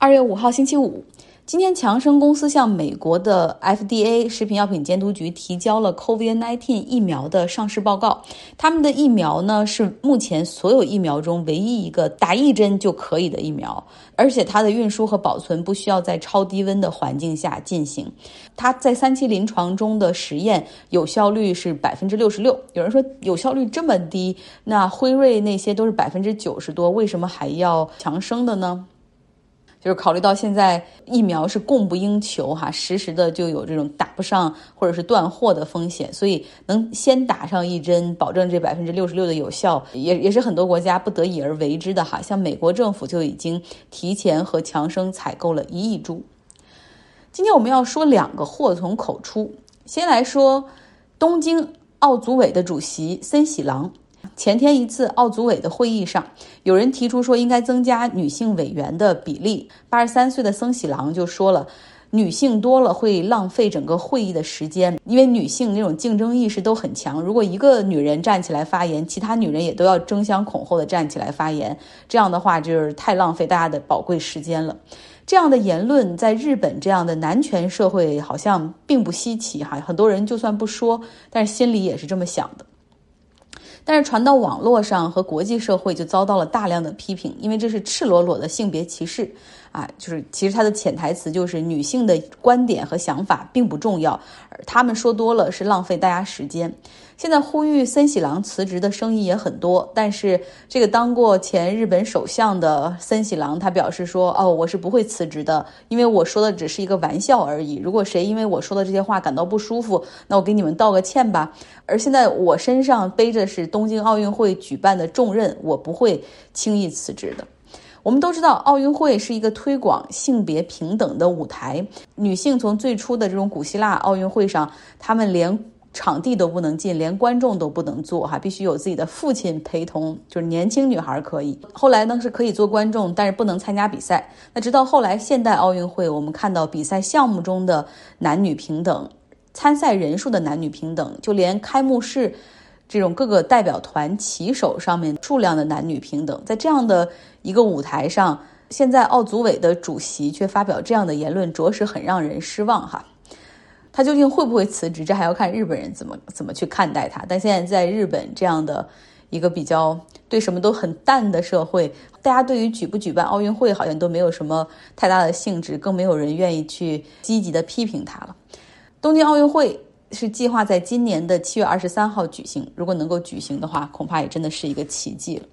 二月五号星期五，今天强生公司向美国的 FDA 食品药品监督局提交了 COVID-19 疫苗的上市报告。他们的疫苗呢是目前所有疫苗中唯一一个打一针就可以的疫苗，而且它的运输和保存不需要在超低温的环境下进行。它在三期临床中的实验有效率是百分之六十六。有人说有效率这么低，那辉瑞那些都是百分之九十多，为什么还要强生的呢？就是考虑到现在疫苗是供不应求哈，时时的就有这种打不上或者是断货的风险，所以能先打上一针，保证这百分之六十六的有效，也也是很多国家不得已而为之的哈。像美国政府就已经提前和强生采购了一亿株。今天我们要说两个祸从口出，先来说东京奥组委的主席森喜朗。前天一次奥组委的会议上，有人提出说应该增加女性委员的比例。八十三岁的森喜朗就说了，女性多了会浪费整个会议的时间，因为女性那种竞争意识都很强。如果一个女人站起来发言，其他女人也都要争相恐后的站起来发言，这样的话就是太浪费大家的宝贵时间了。这样的言论在日本这样的男权社会好像并不稀奇哈，很多人就算不说，但是心里也是这么想的。但是传到网络上和国际社会就遭到了大量的批评，因为这是赤裸裸的性别歧视。啊，就是其实他的潜台词就是女性的观点和想法并不重要，而他们说多了是浪费大家时间。现在呼吁森喜朗辞职的声音也很多，但是这个当过前日本首相的森喜朗，他表示说：“哦，我是不会辞职的，因为我说的只是一个玩笑而已。如果谁因为我说的这些话感到不舒服，那我给你们道个歉吧。而现在我身上背着是东京奥运会举办的重任，我不会轻易辞职的。”我们都知道，奥运会是一个推广性别平等的舞台。女性从最初的这种古希腊奥运会上，她们连场地都不能进，连观众都不能坐，哈，必须有自己的父亲陪同。就是年轻女孩可以，后来呢是可以做观众，但是不能参加比赛。那直到后来现代奥运会，我们看到比赛项目中的男女平等，参赛人数的男女平等，就连开幕式。这种各个代表团旗手上面数量的男女平等，在这样的一个舞台上，现在奥组委的主席却发表这样的言论，着实很让人失望哈。他究竟会不会辞职，这还要看日本人怎么 怎么去看待他。但现在在日本这样的一个比较对什么都很淡的社会，大家对于举不举办奥运会好像都没有什么太大的兴致，更没有人愿意去积极的批评他了。东京奥运会。是计划在今年的七月二十三号举行。如果能够举行的话，恐怕也真的是一个奇迹了。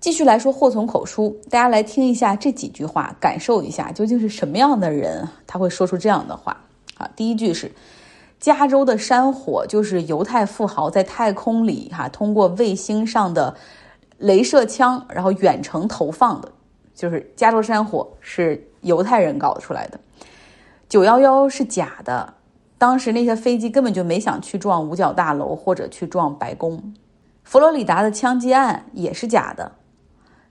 继续来说，祸从口出，大家来听一下这几句话，感受一下究竟是什么样的人他会说出这样的话啊？第一句是：加州的山火就是犹太富豪在太空里哈通过卫星上的镭射枪，然后远程投放的，就是加州山火是犹太人搞出来的。九幺幺是假的。当时那些飞机根本就没想去撞五角大楼或者去撞白宫，佛罗里达的枪击案也是假的，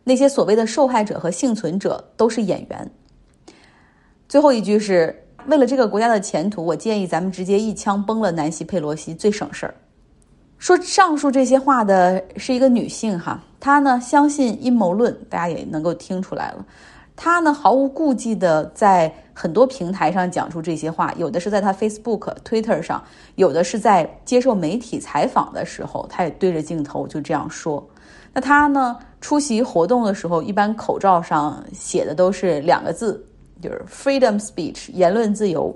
那些所谓的受害者和幸存者都是演员。最后一句是为了这个国家的前途，我建议咱们直接一枪崩了南希佩罗西最省事儿。说上述这些话的是一个女性哈，她呢相信阴谋论，大家也能够听出来了。他呢毫无顾忌的在很多平台上讲出这些话，有的是在他 Facebook、Twitter 上，有的是在接受媒体采访的时候，他也对着镜头就这样说。那他呢出席活动的时候，一般口罩上写的都是两个字，就是 Freedom Speech，言论自由。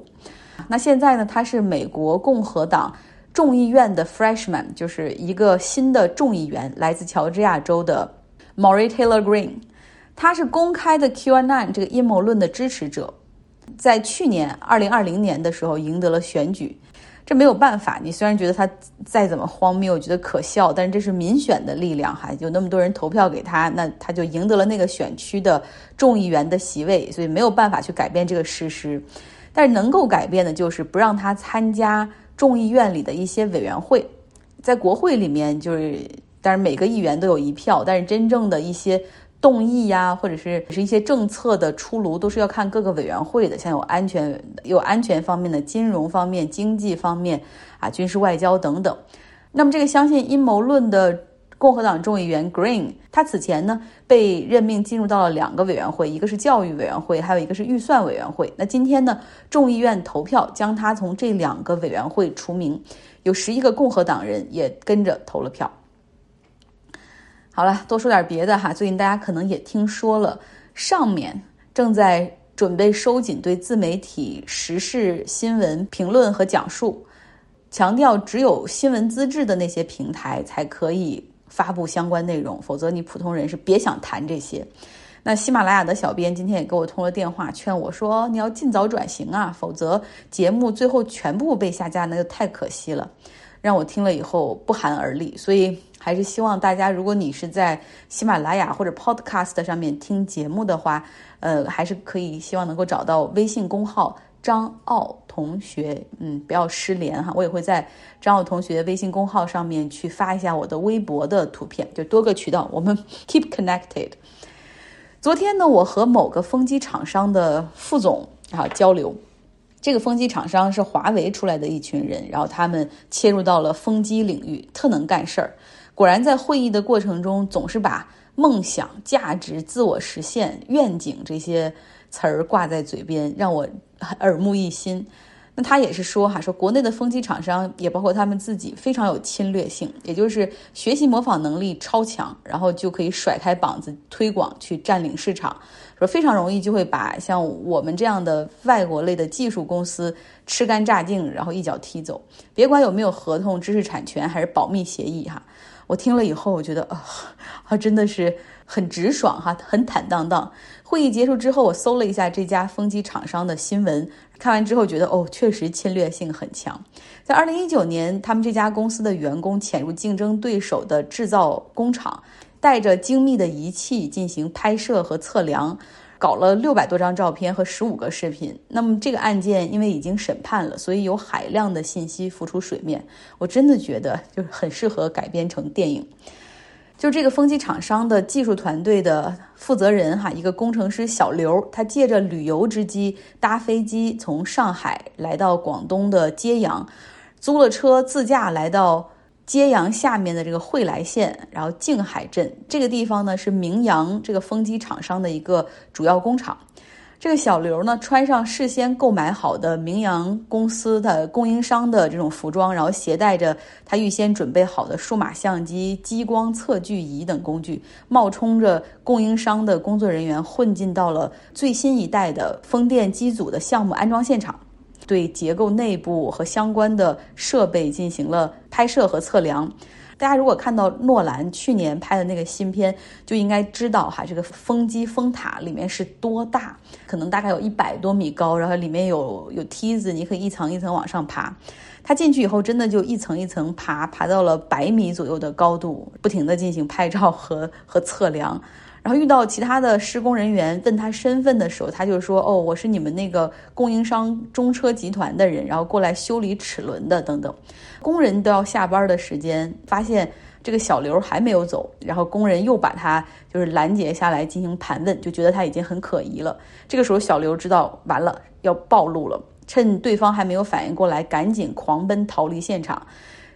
那现在呢，他是美国共和党众议院的 Freshman，就是一个新的众议员，来自乔治亚州的 m a u r i Taylor Green。他是公开的 QAnon 这个阴谋论的支持者，在去年二零二零年的时候赢得了选举，这没有办法。你虽然觉得他再怎么荒谬，觉得可笑，但是这是民选的力量，哈，有那么多人投票给他，那他就赢得了那个选区的众议员的席位，所以没有办法去改变这个事实。但是能够改变的就是不让他参加众议院里的一些委员会，在国会里面就是，当然每个议员都有一票，但是真正的一些。动议呀，或者是是一些政策的出炉，都是要看各个委员会的，像有安全、有安全方面的、金融方面、经济方面啊、军事外交等等。那么，这个相信阴谋论的共和党众议员 Green，他此前呢被任命进入到了两个委员会，一个是教育委员会，还有一个是预算委员会。那今天呢，众议院投票将他从这两个委员会除名，有十一个共和党人也跟着投了票。好了，多说点别的哈，最近大家可能也听说了，上面正在准备收紧对自媒体时事新闻评论和讲述，强调只有新闻资质的那些平台才可以。发布相关内容，否则你普通人是别想谈这些。那喜马拉雅的小编今天也给我通了电话，劝我说你要尽早转型啊，否则节目最后全部被下架，那就太可惜了。让我听了以后不寒而栗。所以还是希望大家，如果你是在喜马拉雅或者 Podcast 上面听节目的话，呃，还是可以希望能够找到微信公号。张奥同学，嗯，不要失联哈，我也会在张奥同学微信公号上面去发一下我的微博的图片，就多个渠道，我们 keep connected。昨天呢，我和某个风机厂商的副总啊交流，这个风机厂商是华为出来的一群人，然后他们切入到了风机领域，特能干事儿。果然在会议的过程中，总是把梦想、价值、自我实现、愿景这些。词儿挂在嘴边，让我耳目一新。那他也是说哈，说国内的风机厂商也包括他们自己非常有侵略性，也就是学习模仿能力超强，然后就可以甩开膀子推广去占领市场，说非常容易就会把像我们这样的外国类的技术公司吃干榨净，然后一脚踢走。别管有没有合同、知识产权还是保密协议哈，我听了以后，我觉得啊，啊真的是很直爽哈，很坦荡荡。会议结束之后，我搜了一下这家风机厂商的新闻，看完之后觉得哦，确实侵略性很强。在二零一九年，他们这家公司的员工潜入竞争对手的制造工厂，带着精密的仪器进行拍摄和测量，搞了六百多张照片和十五个视频。那么这个案件因为已经审判了，所以有海量的信息浮出水面。我真的觉得就是很适合改编成电影。就这个风机厂商的技术团队的负责人哈，一个工程师小刘，他借着旅游之机搭飞机从上海来到广东的揭阳，租了车自驾来到揭阳下面的这个惠来县，然后静海镇这个地方呢是明阳这个风机厂商的一个主要工厂。这个小刘呢，穿上事先购买好的明阳公司的供应商的这种服装，然后携带着他预先准备好的数码相机、激光测距仪等工具，冒充着供应商的工作人员，混进到了最新一代的风电机组的项目安装现场，对结构内部和相关的设备进行了拍摄和测量。大家如果看到诺兰去年拍的那个新片，就应该知道哈，这个风机风塔里面是多大，可能大概有一百多米高，然后里面有有梯子，你可以一层一层往上爬。他进去以后，真的就一层一层爬，爬到了百米左右的高度，不停的进行拍照和和测量。然后遇到其他的施工人员问他身份的时候，他就说：“哦，我是你们那个供应商中车集团的人，然后过来修理齿轮的等等。”工人都要下班的时间，发现这个小刘还没有走，然后工人又把他就是拦截下来进行盘问，就觉得他已经很可疑了。这个时候，小刘知道完了要暴露了，趁对方还没有反应过来，赶紧狂奔逃离现场。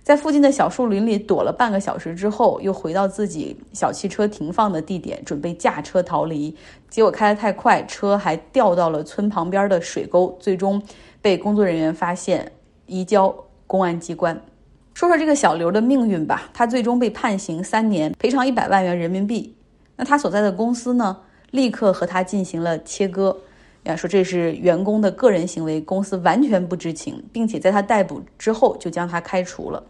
在附近的小树林里躲了半个小时之后，又回到自己小汽车停放的地点，准备驾车逃离。结果开得太快，车还掉到了村旁边的水沟，最终被工作人员发现，移交公安机关。说说这个小刘的命运吧，他最终被判刑三年，赔偿一百万元人民币。那他所在的公司呢，立刻和他进行了切割。要说这是员工的个人行为，公司完全不知情，并且在他逮捕之后就将他开除了。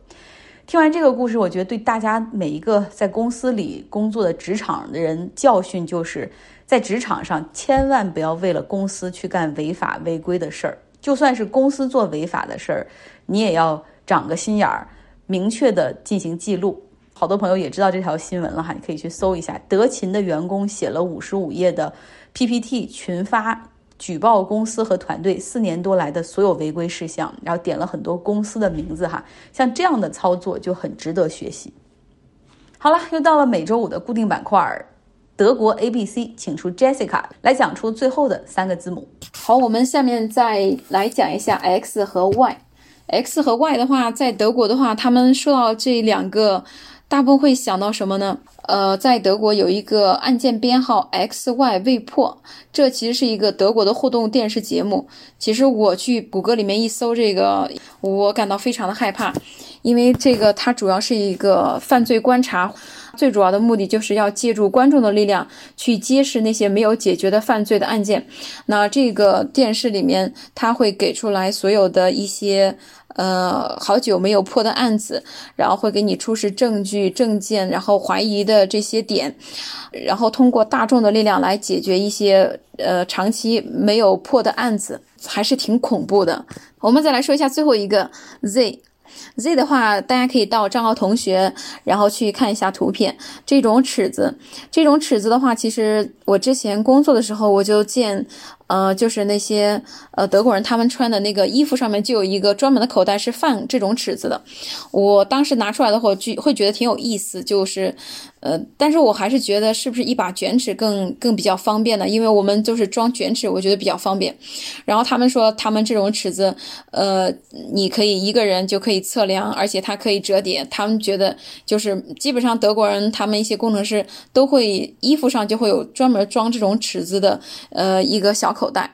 听完这个故事，我觉得对大家每一个在公司里工作的职场的人教训就是，在职场上千万不要为了公司去干违法违规的事儿，就算是公司做违法的事儿，你也要长个心眼儿，明确的进行记录。好多朋友也知道这条新闻了哈，你可以去搜一下，德勤的员工写了五十五页的 PPT 群发。举报公司和团队四年多来的所有违规事项，然后点了很多公司的名字哈，像这样的操作就很值得学习。好了，又到了每周五的固定板块，德国 A B C，请出 Jessica 来讲出最后的三个字母。好，我们下面再来讲一下 X 和 Y。X 和 Y 的话，在德国的话，他们受到这两个大部分会想到什么呢？呃，在德国有一个案件编号 X Y 未破，这其实是一个德国的互动电视节目。其实我去谷歌里面一搜这个，我感到非常的害怕，因为这个它主要是一个犯罪观察。最主要的目的就是要借助观众的力量去揭示那些没有解决的犯罪的案件。那这个电视里面，它会给出来所有的一些呃好久没有破的案子，然后会给你出示证据、证件，然后怀疑的这些点，然后通过大众的力量来解决一些呃长期没有破的案子，还是挺恐怖的。我们再来说一下最后一个 Z。Z 的话，大家可以到账号同学，然后去看一下图片。这种尺子，这种尺子的话，其实我之前工作的时候我就见。呃，就是那些呃德国人，他们穿的那个衣服上面就有一个专门的口袋，是放这种尺子的。我当时拿出来的话，就会觉得挺有意思，就是，呃，但是我还是觉得是不是一把卷尺更更比较方便呢？因为我们就是装卷尺，我觉得比较方便。然后他们说，他们这种尺子，呃，你可以一个人就可以测量，而且它可以折叠。他们觉得就是基本上德国人，他们一些工程师都会衣服上就会有专门装这种尺子的，呃，一个小。口口袋，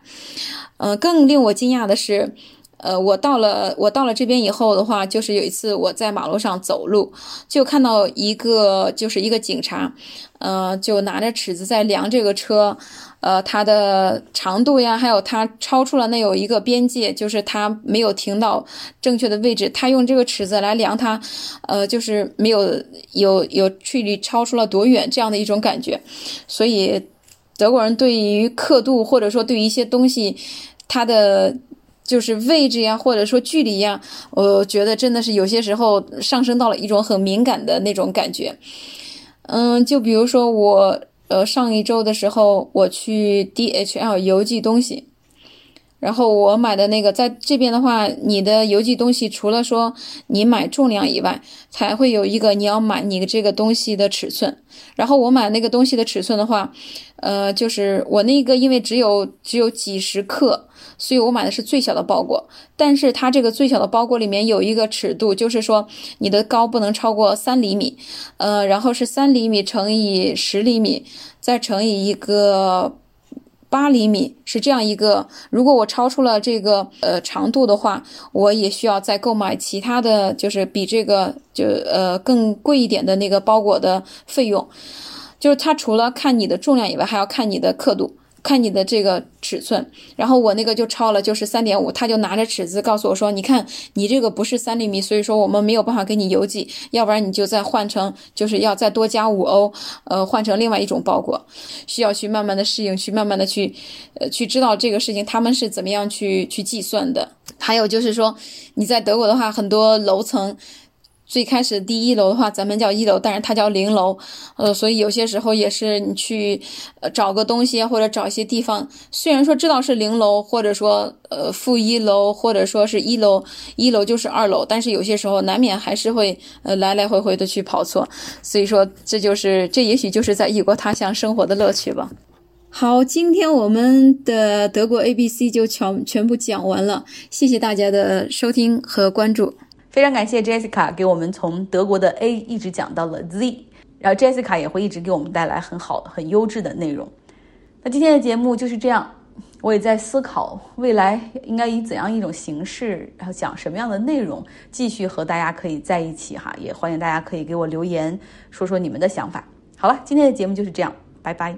嗯，更令我惊讶的是，呃，我到了我到了这边以后的话，就是有一次我在马路上走路，就看到一个就是一个警察，呃，就拿着尺子在量这个车，呃，它的长度呀，还有它超出了那有一个边界，就是它没有停到正确的位置，他用这个尺子来量它，呃，就是没有有有距离超出了多远这样的一种感觉，所以。德国人对于刻度，或者说对于一些东西，它的就是位置呀，或者说距离呀，我觉得真的是有些时候上升到了一种很敏感的那种感觉。嗯，就比如说我，呃，上一周的时候我去 DHL 邮寄东西。然后我买的那个，在这边的话，你的邮寄东西除了说你买重量以外，才会有一个你要买你的这个东西的尺寸。然后我买那个东西的尺寸的话，呃，就是我那个因为只有只有几十克，所以我买的是最小的包裹。但是它这个最小的包裹里面有一个尺度，就是说你的高不能超过三厘米，呃，然后是三厘米乘以十厘米，再乘以一个。八厘米是这样一个，如果我超出了这个呃长度的话，我也需要再购买其他的就是比这个就呃更贵一点的那个包裹的费用，就是它除了看你的重量以外，还要看你的刻度。看你的这个尺寸，然后我那个就超了，就是三点五，他就拿着尺子告诉我说：“你看，你这个不是三厘米，所以说我们没有办法给你邮寄，要不然你就再换成，就是要再多加五欧，呃，换成另外一种包裹，需要去慢慢的适应，去慢慢的去，呃，去知道这个事情他们是怎么样去去计算的。还有就是说，你在德国的话，很多楼层。”最开始第一楼的话，咱们叫一楼，但是它叫零楼，呃，所以有些时候也是你去呃找个东西或者找一些地方，虽然说知道是零楼，或者说呃负一楼，或者说是一楼，一楼就是二楼，但是有些时候难免还是会呃来来回回的去跑错，所以说这就是这也许就是在异国他乡生活的乐趣吧。好，今天我们的德国 A B C 就全全部讲完了，谢谢大家的收听和关注。非常感谢 Jessica 给我们从德国的 A 一直讲到了 Z，然后 Jessica 也会一直给我们带来很好、很优质的内容。那今天的节目就是这样，我也在思考未来应该以怎样一种形式，然后讲什么样的内容，继续和大家可以在一起哈。也欢迎大家可以给我留言，说说你们的想法。好了，今天的节目就是这样，拜拜。